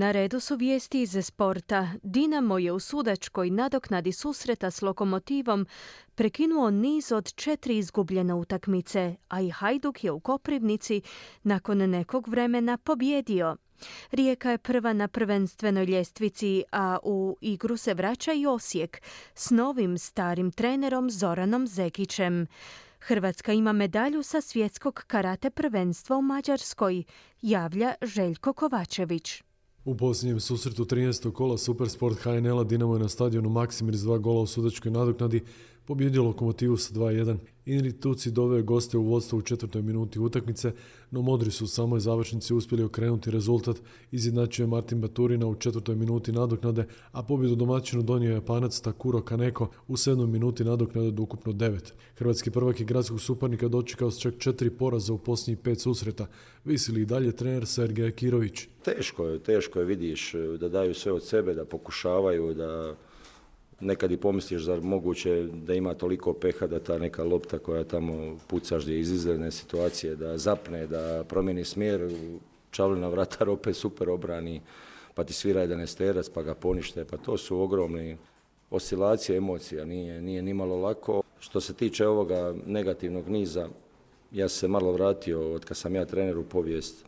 Na redu su vijesti iz sporta. Dinamo je u sudačkoj nadoknadi susreta s lokomotivom prekinuo niz od četiri izgubljene utakmice, a i Hajduk je u Koprivnici nakon nekog vremena pobjedio. Rijeka je prva na prvenstvenoj ljestvici, a u igru se vraća i Osijek s novim starim trenerom Zoranom Zekićem. Hrvatska ima medalju sa svjetskog karate prvenstva u Mađarskoj, javlja Željko Kovačević. U posljednjem susretu 13. kola Supersport HNL-a Dinamo je na stadionu Maksimir s dva gola u sudačkoj nadoknadi pobjedio Lokomotivu sa 2-1. Inri Tuci doveo goste u vodstvo u četvrtoj minuti utakmice, no Modri su u samoj završnici uspjeli okrenuti rezultat, izjednačio je Martin Baturina u četvrtoj minuti nadoknade, a pobjedu domaćinu donio je Japanac Takuro Kaneko u sedmoj minuti nadoknade od ukupno devet. Hrvatski prvak je gradskog suparnika dočekao s čak četiri poraza u posljednjih pet susreta. Visili i dalje trener Sergej Kirović. Teško je, teško je, vidiš da daju sve od sebe, da pokušavaju, da nekad i pomisliš da moguće da ima toliko peha da ta neka lopta koja tamo pucaš gdje iz izgledne situacije da zapne, da promijeni smjer, čavlina vratar opet super obrani, pa ti svira jedan esterac pa ga ponište, pa to su ogromni oscilacije emocija, nije, nije ni malo lako. Što se tiče ovoga negativnog niza, ja se malo vratio od kad sam ja trener u povijest.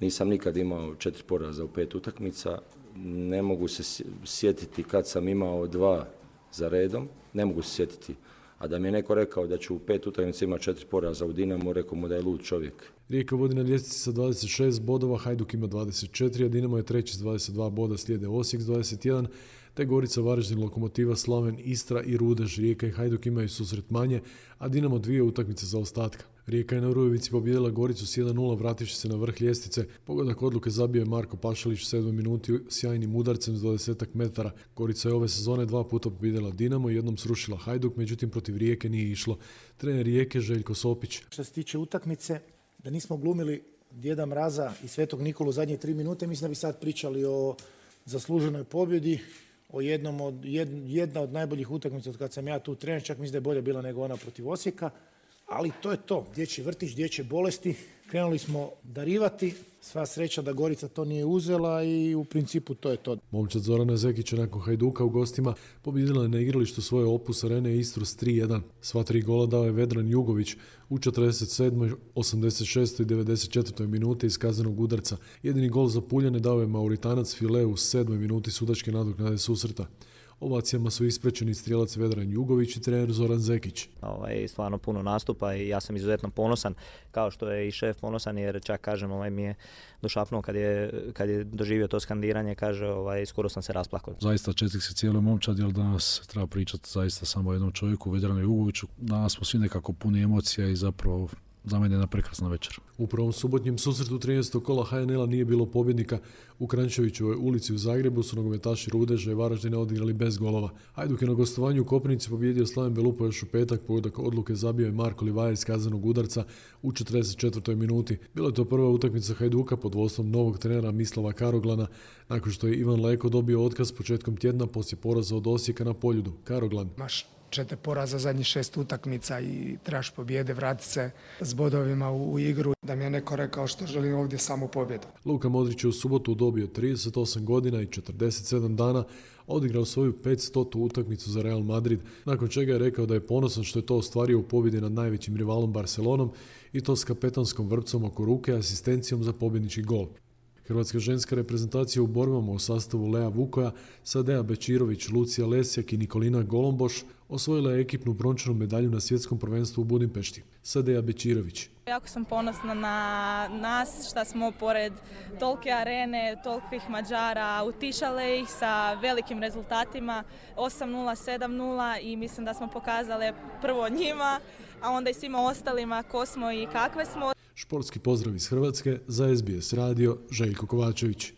Nisam nikad imao četiri poraza u pet utakmica, ne mogu se sjetiti kad sam imao dva za redom, ne mogu se sjetiti. A da mi je neko rekao da ću u pet utakmica imati četiri poraza u Dinamo, rekao mu da je lud čovjek. Rijeka vodi na ljestvici sa 26 bodova, Hajduk ima 24, a Dinamo je treći s 22 boda, slijede Osijek s 21, te Gorica, Varaždin, Lokomotiva, Slaven, Istra i Rudež. Rijeka i Hajduk imaju susret manje, a Dinamo dvije utakmice za ostatka. Rijeka je na Rujevici pobijedila Goricu s 1-0 vrativši se na vrh ljestvice. Pogodak odluke zabio je Marko Pašalić u 7 minuti sjajnim udarcem s 20 metara. Gorica je ove sezone dva puta pobijedila Dinamo i jednom srušila Hajduk, međutim protiv Rijeke nije išlo. Trener Rijeke Željko Sopić. Što se tiče utakmice, da nismo glumili Djeda Mraza i Svetog Nikolu zadnje tri minute, mislim da bi sad pričali o zasluženoj pobjedi, o jednom od, jedna od najboljih utakmica od kad sam ja tu trener, čak mislim da je bolje bila nego ona protiv Osijeka. Ali to je to, dječji vrtić, dječje bolesti. Krenuli smo darivati, sva sreća da Gorica to nije uzela i u principu to je to. Momčad Zorana Zekića nakon Hajduka u gostima pobjedila je na igralištu svoje opus Arene Istru s 3-1. Sva tri gola dao je Vedran Jugović u 47., 86. i 94. minuti iz kaznenog udarca. Jedini gol za Puljane dao je Mauritanac File u 7. minuti sudačke nadoknade susreta. Ovacijama su isprečeni strijelac Vedran Jugović i trener Zoran Zekić. Ovaj, stvarno puno nastupa i ja sam izuzetno ponosan, kao što je i šef ponosan, jer čak kažem, ovaj mi je došapnuo kad je, kad je doživio to skandiranje, kaže, ovaj, skoro sam se rasplakao. Zaista četik se cijelo momčad, jer danas treba pričati zaista samo o jednom čovjeku, Vedranu Jugoviću. Danas smo svi nekako puni emocija i zapravo za mene jedna prekrasna večer. U prvom subotnjem susretu 13. kola HNL-a nije bilo pobjednika. U Krančevićevoj ulici u Zagrebu su nogometaši Rudeže i Varaždine odigrali bez golova. Hajduk je na gostovanju u Kopnici pobjedio Slaven Belupo još u petak, pogodak odluke zabio je Marko Livaja iz kazanog udarca u 44. minuti. Bila je to prva utakmica Hajduka pod vodstvom novog trenera Mislava Karoglana, nakon što je Ivan Leko dobio otkaz početkom tjedna poslije poraza od Osijeka na Poljudu. Karoglan četiri poraza zadnjih šest utakmica i trebaš pobjede, vratiti se s bodovima u, igru. Da mi je neko rekao što želim ovdje samo pobjedu. Luka Modrić je u subotu dobio 38 godina i 47 dana, odigrao svoju 500. utakmicu za Real Madrid, nakon čega je rekao da je ponosan što je to ostvario u pobjedi nad najvećim rivalom Barcelonom i to s kapetanskom vrpcom oko ruke asistencijom za pobjednički gol. Hrvatska ženska reprezentacija u borbama u sastavu Lea Vukoja, Sadea Bečirović, Lucija Lesjak i Nikolina Golomboš osvojila je ekipnu brončanu medalju na svjetskom prvenstvu u Budimpešti. Sadeja Bečirović. Jako sam ponosna na nas što smo pored tolke arene, tolikih Mađara utišale ih sa velikim rezultatima 8-0, 7-0 i mislim da smo pokazali prvo njima, a onda i svima ostalima ko smo i kakve smo. Športski pozdrav iz Hrvatske za SBS radio Željko Kovačević.